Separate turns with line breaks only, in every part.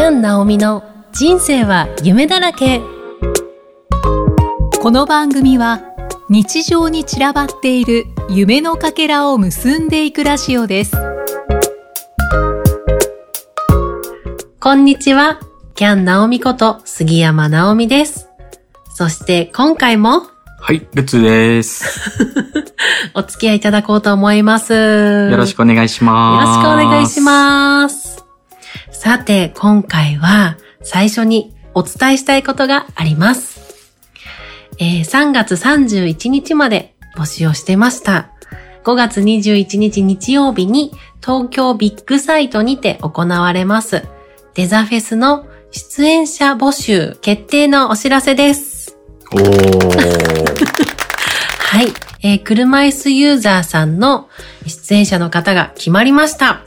キャン・ナオミの人生は夢だらけ
この番組は日常に散らばっている夢のかけらを結んでいくラジオです
こんにちはキャン・ナオミこと杉山ナオミですそして今回も
はい、ルツです。
お付き合いいただこうと思います
よろしくお願いします。
よろしくお願いします。さて、今回は最初にお伝えしたいことがあります。えー3月31日まで募集をしてました。5月21日日曜日に東京ビッグサイトにて行われますデザフェスの出演者募集決定のお知らせです。
おー。
はい。えー車椅子ユーザーさんの出演者の方が決まりました。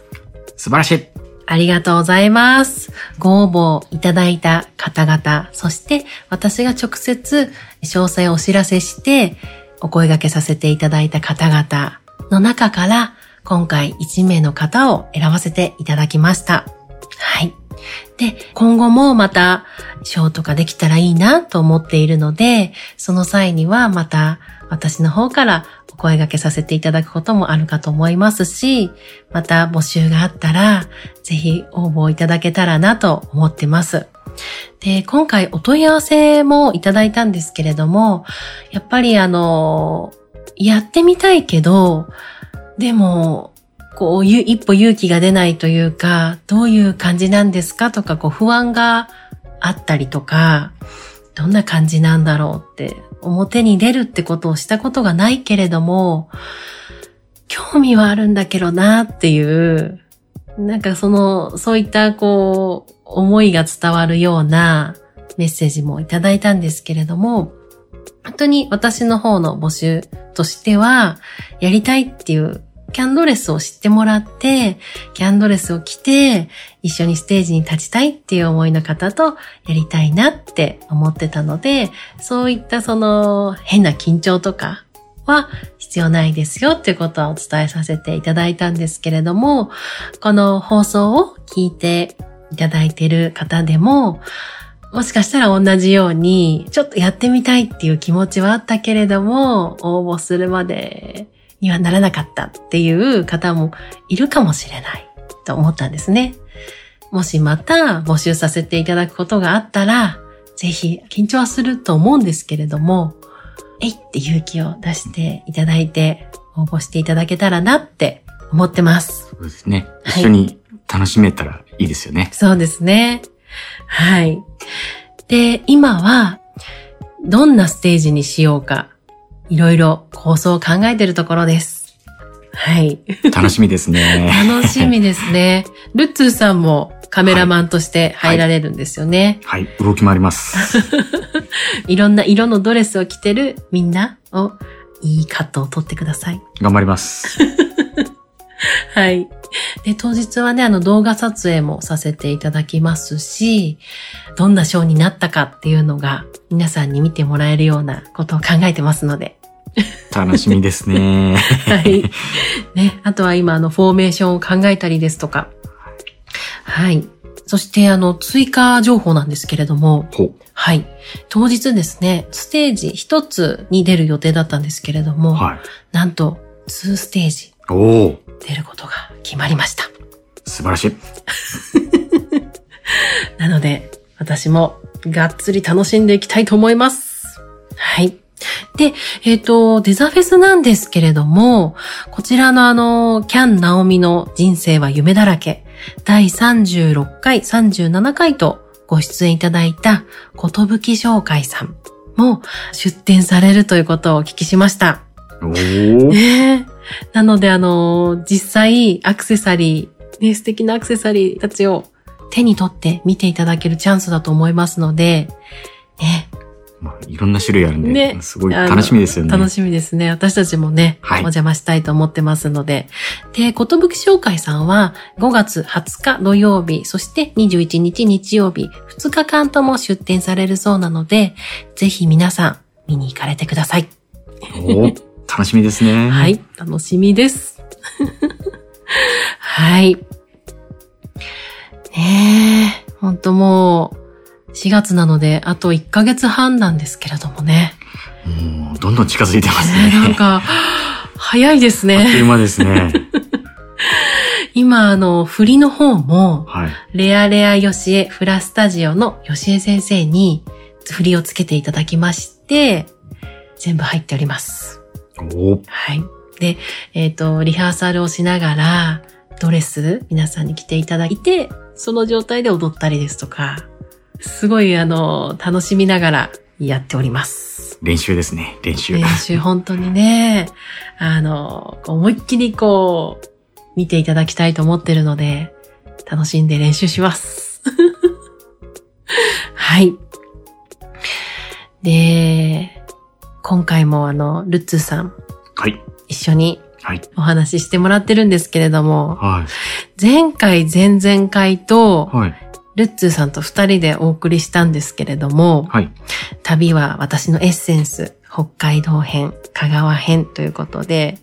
素晴らしい。
ありがとうございます。ご応募いただいた方々、そして私が直接詳細をお知らせしてお声掛けさせていただいた方々の中から今回1名の方を選ばせていただきました。はい。で、今後もまたショーとかできたらいいなと思っているので、その際にはまた私の方から声掛けさせていただくこともあるかと思いますし、また募集があったら、ぜひ応募いただけたらなと思ってます。で、今回お問い合わせもいただいたんですけれども、やっぱりあの、やってみたいけど、でも、こう、一歩勇気が出ないというか、どういう感じなんですかとか、こう、不安があったりとか、どんな感じなんだろうって、表に出るってことをしたことがないけれども、興味はあるんだけどなっていう、なんかその、そういったこう、思いが伝わるようなメッセージもいただいたんですけれども、本当に私の方の募集としては、やりたいっていうキャンドレスを知ってもらって、キャンドレスを着て、一緒にステージに立ちたいっていう思いの方とやりたいなって思ってたので、そういったその変な緊張とかは必要ないですよっていうことはお伝えさせていただいたんですけれども、この放送を聞いていただいている方でも、もしかしたら同じように、ちょっとやってみたいっていう気持ちはあったけれども、応募するまでにはならなかったっていう方もいるかもしれないと思ったんですね。もしまた募集させていただくことがあったら、ぜひ緊張はすると思うんですけれども、えいって勇気を出していただいて応募していただけたらなって思ってます。
そうですね。
はい
一緒に楽しめたらいいですよね。
そうですね。はい。で、今は、どんなステージにしようか、いろいろ構想を考えているところです。はい。
楽しみですね。
楽しみですね。ルッツーさんもカメラマンとして入られるんですよね。
はい、動き回ります。
い、ろんな色のドレスを着てるみんなを、いいカットを撮ってください。
頑張ります。
はい。で、当日はね、あの動画撮影もさせていただきますし、どんなショーになったかっていうのが皆さんに見てもらえるようなことを考えてますので。
楽しみですね。
はい。ね、あとは今、あの、フォーメーションを考えたりですとか。はい。そして、あの、追加情報なんですけれども。はい。当日ですね、ステージ一つに出る予定だったんですけれども、
はい。
なんと、2ステージ出ることが決まりました。
素晴らしい。
なので、私もがっつり楽しんでいきたいと思います。はい。で、えっ、と、デザフェスなんですけれども、こちらのあの、キャン・ナオミの人生は夢だらけ、第36回、37回とご出演いただいた、ことぶき紹介さんも出展されるということをお聞きしました。
お
なので、あの、実際、アクセサリー、ね、素敵なアクセサリーたちを手に取って見ていただけるチャンスだと思いますので、ね、
まあ、いろんな種類あるんで、
ね
すごい楽しみですよね。
楽しみですね。私たちもね、
はい
お邪魔したいと思ってますので。で、ことぶき紹介さんは5月20日土曜日、そして21日日曜日、2日間とも出展されるそうなので、ぜひ皆さん見に行かれてください。
おー楽しみですね。
は。い、楽しみです。はい。ねえ、ほんともう、4月なので、あと1ヶ月半なんですけれどもね。
もう、どんどん近づいてます
ね
ね。
なんか、早いです
あっとい
ね。
う間ですね。
今、あの、振りの方も、
はい。
レアレアヨシエフラスタジオのヨシエ先生に振りをつけていただきまして、全部入っております。
お
はい。で、えっ、と、リハーサルをしながら、ドレス、皆さんに着ていただいて、その状態で踊ったりですとか、すごい、あの、楽しみながらやっております。
練習ですね。練習。
練習本当にね、あの、思いっきりこう、見ていただきたいと思ってるので、楽しんで練習します。はい。で、今回もあの、ルッツーさん、
はい。
一緒に
はい。
お話ししてもらってるんですけれども、
は
前回、前々回と
い。、はい。
ルッツーさんと二人でお送りしたんですけれども、
はい。
旅は私のエッセンス、北海道編、香川編ということで、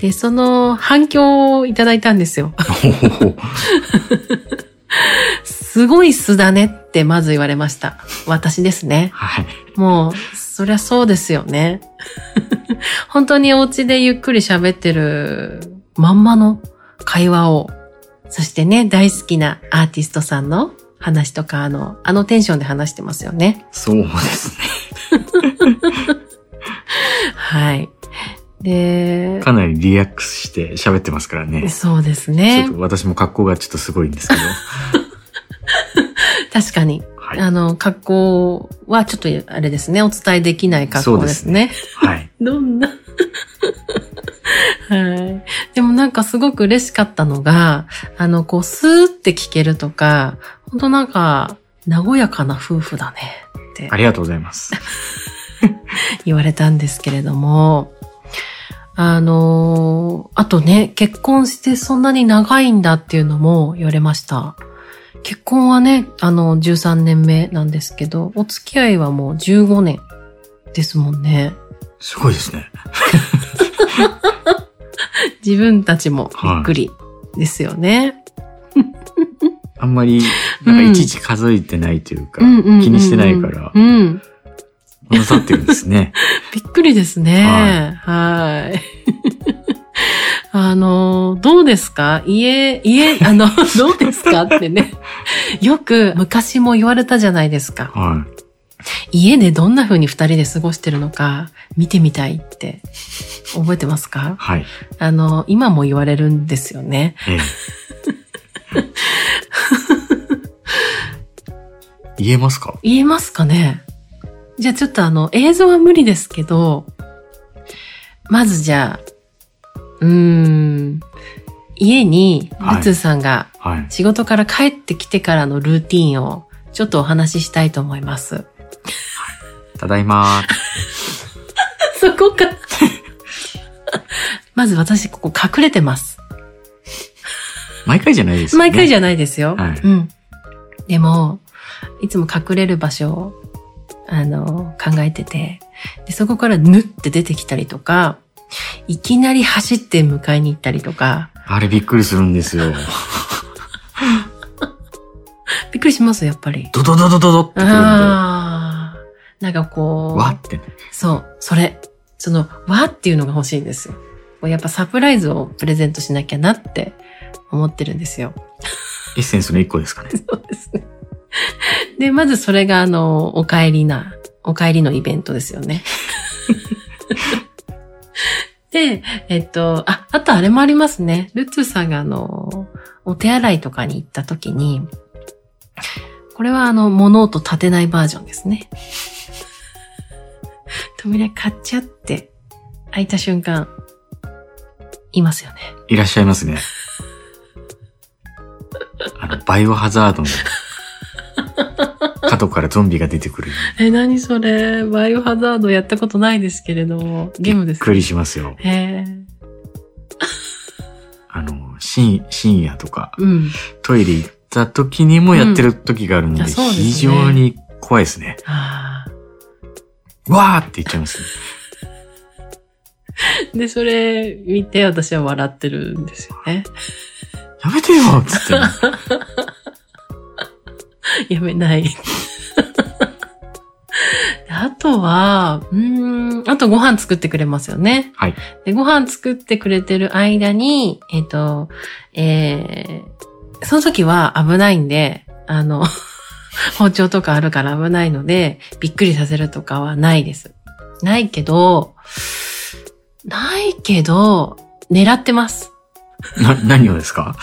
で、その反響をいただいたんですよ。すごい素だねってまず言われました。私ですね。
はい。
もう、そりゃそうですよね。本当にお家でゆっくり喋ってるまんまの会話を、そしてね、大好きなアーティストさんの話とか、あの、あのテンションで話してますよね。
そうですね。
はい。で、
かなりリラックスして喋ってますからね。
そうです
ちょ
ね
っ。と私も格好がちょっとすごいんですけど。
確かに。
はい。
あの、格好はちょっとあれですね。お伝えできない格好ですね。
はい。
どんな？はい。でもなんかすごく嬉しかったのが、あの、こう、スーって聞けるとか、本当なんか、和やかな夫婦だねって
ありがとうございます。
言われたんですけれども、あの、あとね、結婚してそんなに長いんだっていうのも言われました。結婚はね、あの、13年目なんですけど、お付き合いはもう15年ですもんね。
すごいですね。
自分たちもびっくりですよね。
あんまり、なんかいちいち数えてないというか、
うん
気にしてないから
う、ん。
この差ってるんですね。
びっくりですね。はい。あの、どうですか？家、家、あの、どうですか？ってね。よく昔も言われたじゃないですか。
は
家でどんな風に二人で過ごしてるのか見てみたいって覚えてます
い。
か？
はい。
あの、今も言われるんですよね。
ええ。言えますか？
言えますかね？じゃあちょっとあの、映像は無理ですけど、まずじゃあ、うーん、家に、
はい
ルツーさんが
はい。
仕事から帰ってきてからのルーティンをちょっとお話ししたいと思います。
ただいま
そこか。まず私ここ隠れてます。
毎回じゃないですよね。
毎回じゃないですよ。
はい
うん。でも、いつも隠れる場所を、あの、考えてて、でそこからぬって出てきたりとか、いきなり走って迎えに行ったりとか、
あれびっくりするんですよ。
びっくりしますやっぱり。
ドドドドドドってくるんで。
ああ。なんかこう、
わってね。
そう、それ。その、わっていうのが欲しいんですよ。やっぱサプライズをプレゼントしなきゃなって思ってるんですよ。
エッセンスの一個ですかね。
そうですね。で、まずそれがあの、お帰りな、お帰りのイベントですよね。で、えっと、あ、あとあれもありますね。ルッツーさんがあの、お手洗いとかに行った時に、これはあの、物音立てないバージョンですね。扉カッチャって開いた瞬間、いますよね。
いらっしゃいますね。あの、バイオハザードの 角からゾンビが出てくる。
え、何それバイオハザードやったことないですけれども、ゲームです
びっくりしますよ。
へえ。
あの、深深夜とか、
うん。
トイレ行った時にもやってる時があるので、
うんですね
非常に怖いですね。
あ
わーって言っちゃいますね。
あ。で、それ見て私は笑ってるんですよね。
やめてよっつってね、
やめない。あとは、うーん、あとご飯作ってくれますよね。
はい。
で、ご飯作ってくれてる間に、えっ、と、えー、その時は危ないんで、あの、包丁とかあるから危ないので、びっくりさせるとかはないです。ないけど、ないけど、狙ってます。
な、何をですか？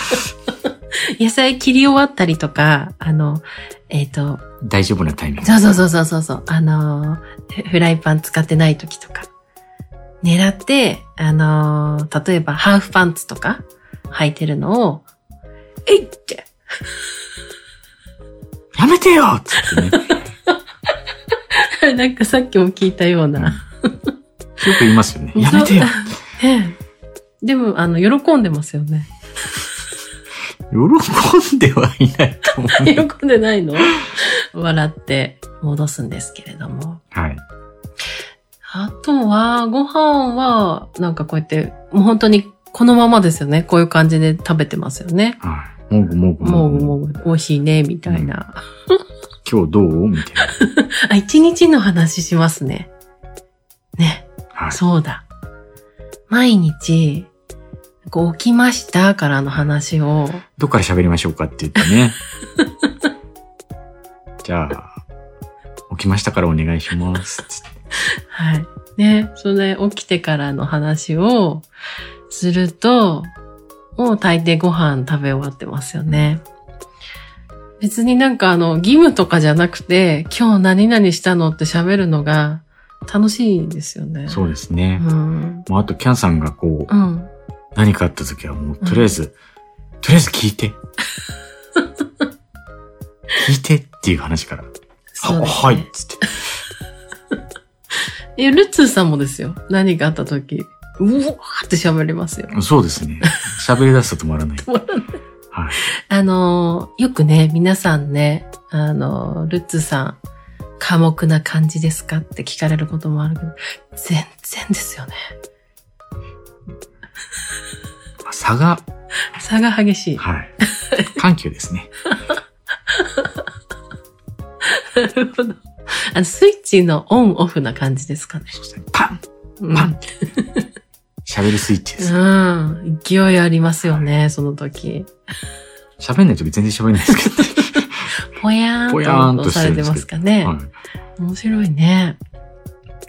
野菜切り終わったりとか、あの、えっ、と、
大丈夫なタイミング。
そうそうそうそうそう。あのー、フフライパン使ってない時とか。狙って、あのー、例えばハーフパンツとか履いてるのを、えいって、
やめてよつってね。
なんかさっきも聞いたような。
よく言いますよね。やめてよ
でも、あの、喜んでますよね。
喜んではいないと思う。
喜んでないの？笑って戻すんですけれども。
はい。
あとは、ご飯は、なんかこうやって、もう本当にこのままですよね。こういう感じで食べてますよね。
はい。もぐもぐ
も
もぐ。
うもう美味しいね、みたいな。
今日どう？みたい
あ、一日の話しますね。ね、
な。はい。
そうだ。毎日、こう起きましたからの話を、
どっから喋りましょうかって言ってね。じゃあ、起きましたからお願いします。
はい。ね、それ起きてからの話をすると、もう大抵ご飯食べ終わってますよね。別になんかあの、義務とかじゃなくて、今日何々したのって喋るのが楽しいですよね。
そうですね。
うん。
もうあと、キャンさんがこう、
うん。
何かあった時はもう、とりあえず、とりあえず聞いて。聞いてっていう話から。
そうですね
あはい。つって。
え、ルッツーさんもですよ。何かあった時、うわーって喋りますよ。
そうですね。喋り出すと止まらない。
止まらない
はい。
あのー、よくね、皆さんね、あのー、ルッツーさん、寡黙な感じですかって聞かれることもあるけど、全然ですよね。
まあ差が、
差が激しい。
はい。緩急ですね。
なるほど。あの、スイッチのオンオフな感じですかね。
そうですね。パン
うん
パン喋るスイッチです。
うん。勢いありますよね、その時。
喋んない時全然喋んないですけどね。
ぽやーんとされてますかね。
はい。
面白いね。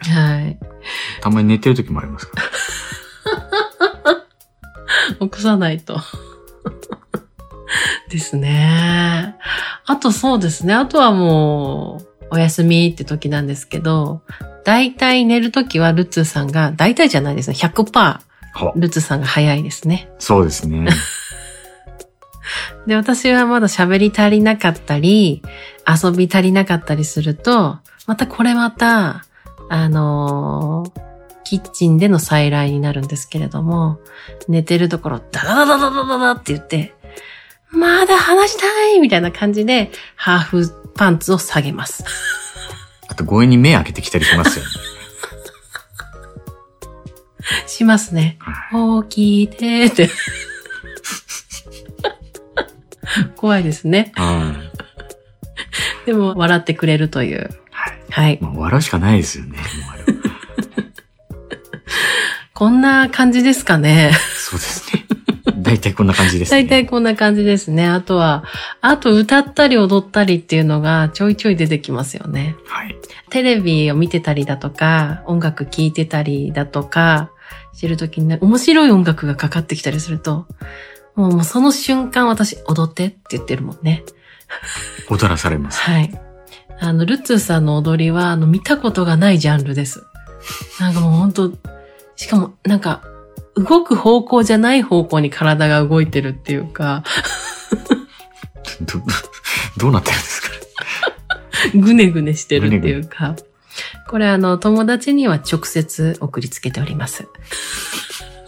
はい。
たまに寝てる時もありますから。
起こさないと。ですね。あとそうですね。あとはもう、お休みって時なんですけど、大体寝る時はルッツーさんが、大体じゃないですね。100%
は
ルッツーさんが早いですね。
そうですね。
で、私はまだ喋り足りなかったり、遊び足りなかったりすると、またこれまた、あのーキッチンでの再来になるんですけれども、寝てるところ、ダダダダダダダダって言って、まだ話したいみたいな感じで、ハーフパンツを下げます。
あと強引に目開けてきたりしますよね。
しますね。
はい
起きてって。怖いですね。
はい。
でも、笑ってくれるという。
はい。
はい。
まあ、笑うしかないですよね。
こんな感じですかね。
そうですね。大体こんな感じですね。
大体こんな感じですね。あとは、あと歌ったり踊ったりっていうのがちょいちょい出てきますよね。
はい。
テレビを見てたりだとか、音楽聴いてたりだとか、してるときにね、面白い音楽がかかってきたりすると、もうもうその瞬間私踊ってって言ってるもんね。
踊らされます。
はい。あの、ルッツーさんの踊りは、あの、見たことがないジャンルです。なんかもう本当しかも、なんか、動く方向じゃない方向に体が動いてるっていうか、
ど、どうなってるんですか？
ぐねぐねしてるっていうか、これあの、友達には直接送りつけております。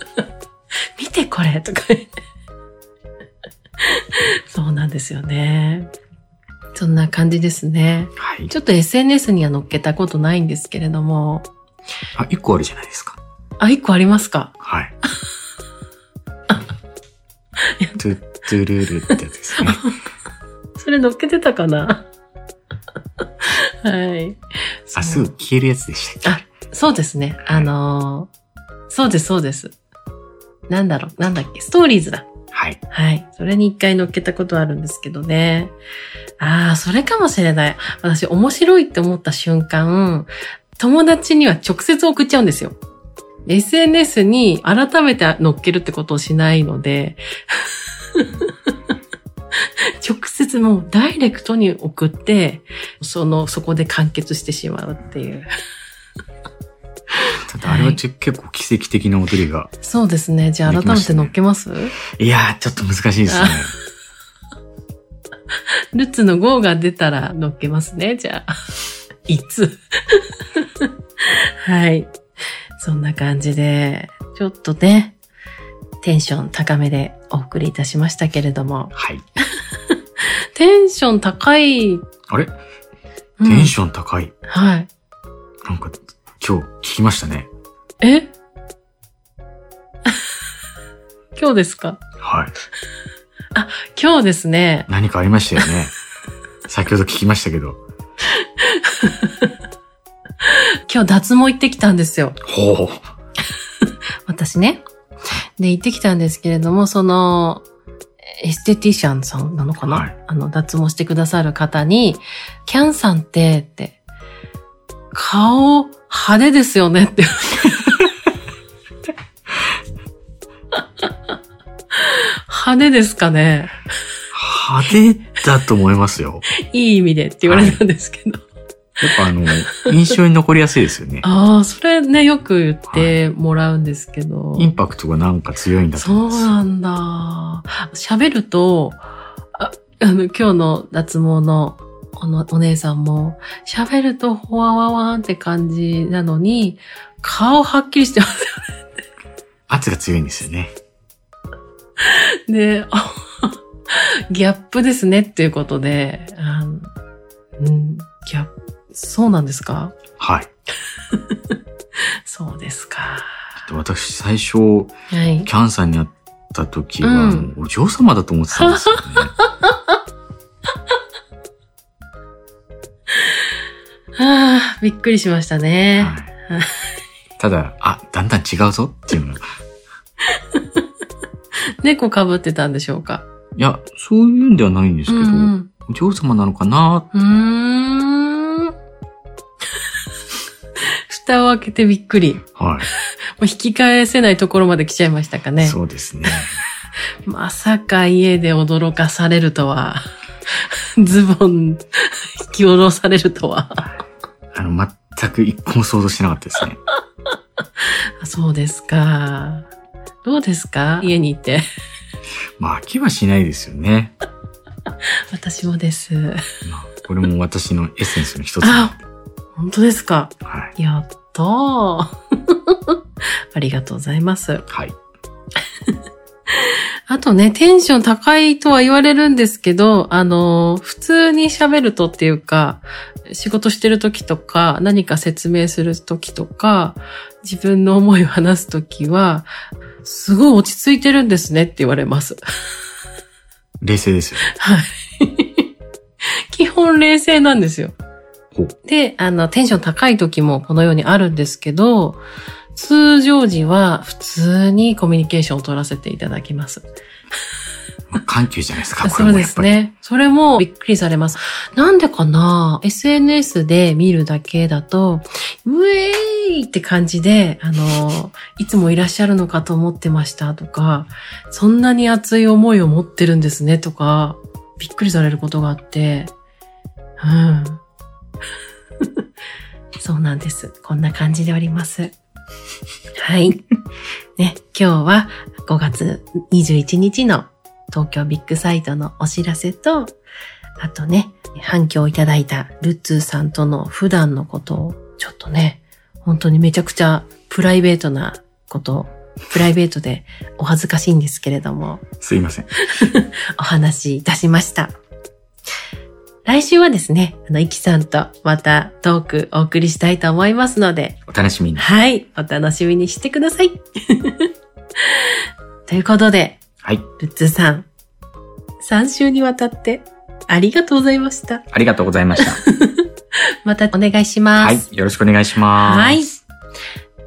見てこれとか。そうなんですよね。そんな感じですね。
はい。
ちょっと SNS には載っけたことないんですけれども、
あ、一個あるじゃないですか。
あ、一個ありますか？
はい。トゥットゥルルってやつですね。
それ乗っけてたかな？はい。
あ、すぐ消えるやつでしたっ
あ、そうですね。あのーそうです、そうです。なんだろう、なんだっけ、ストーリーズだ。
けはい。
はい。それに一回乗っけたことあるんですけどね。ああ、それかもしれない。私、面白いって思った瞬間、友達には直接送っちゃうんですよ。SNS に改めて乗っけるってことをしないので、直接もうダイレクトに送って、その、そこで完結してしまうっていう。
た だあれは結構奇跡的な踊りが。
そうですね。じゃあ改めて乗っけます？
いやー、ちょっと難しいですね。
ルッツの5が出たら乗っけますね、じゃあ。いつ？はい。そんな感じで、ちょっとね、テンション高めでお送りいたしましたけれども、
はい。
テンション高い、
あれ？
うん
テンション高い。
はい。
なんか、今日聞きましたね。
え？今日ですか？
はい。
今日ですね、
何かありましたよね。先ほど聞きましたけど。
今日脱毛行ってきたんですよ。
ほう。
私ね。で、行ってきたんですけれども、その、エステティシャンさんなのかな、
はい
あの、脱毛してくださる方に、キャンさんって、って、顔派手ですよねって。派手ですかね？
派手だと思いますよ。
いい意味でって言われたんですけど。
やっぱあの、印象に残りやすいですよね。
ああ、それね、よく言ってもらうんですけど。
インパクトがなんか強いんだと
そ
思いうます。
なんだ。喋ると、ああの、今日の脱毛のおのお姉さんも、喋るとほわわわーんって感じなのに、顔はっきりしてます
圧が強いんですよね。
よね。あギャップですねっていうことで、うん、そうなんですか？
はい。
そうですか。
私最初、
はい。
キャンさんに会った時は、
うん
お嬢様だと思ってたんですよね。
は あ、びっくりしましたね。
はい、ただ、あ、だんだん違うぞっていうのが。
猫被ってたんでしょうか？
いや、そういうんではないんですけど、
うんうん
お嬢様なのかな
うー蓋を開けてびっくり。も
は
う引き返せないところまで来ちゃいましたか
い。
ね。
そうですね。
まさか家で驚かされるとは。ズボン引き下ろされるとは。
あの、全く一個も想像してなかったですね。
あそうですか。どうですか？家にいて。
まあ、飽きはしないですよね。
私もです。
まあ、これも私のエッセンスの一つなんで。
本当ですか？
はい。
やったー。ありがとうございます。
はい。
あとね、テンション高いとは言われるんですけど、あの、普通に喋るとっていうか、仕事してる時とか、何か説明する時とか、自分の思いを話す時は、すごい落ち着いてるんですねって言われます。
冷静ですよ。
はい。基本冷静なんですよ。で、あの、テンション高い時もこのようにあるんですけど、通常時は普通にコミュニケーションを取らせていただきます。
まあ、緩急じゃないですか、こ
そうで。すね。それもびっくりされます。なんでかな ?SNS で見るだけだと、ウェーイって感じで、あの、いつもいらっしゃるのかと思ってましたとか、そんなに熱い思いを持ってるんですねとか、びっくりされることがあって、うん。そうなんです。こんな感じでおります。はい。ね、今日は5月21日の東京ビッグサイトのお知らせと、あとね、反響いただいたルッツーさんとの普段のことを、ちょっとね、本当にめちゃくちゃプライベートなこと、プライベートでお恥ずかしいんですけれども、
すいません。
お話しいたしました。来週はですね、あの、イキさんとまたトークお送りしたいと思いますので、
お楽しみに。
はい、お楽しみにしてください。ということで、
はい。
ルッツーさん、3週にわたってありがとうございました。
ありがとうございました。
またお願いしま
はい
す。。
よろしくお願いします。
はい。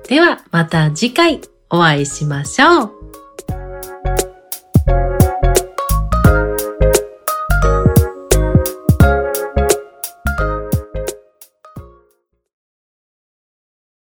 では、また次回お会いしましょう。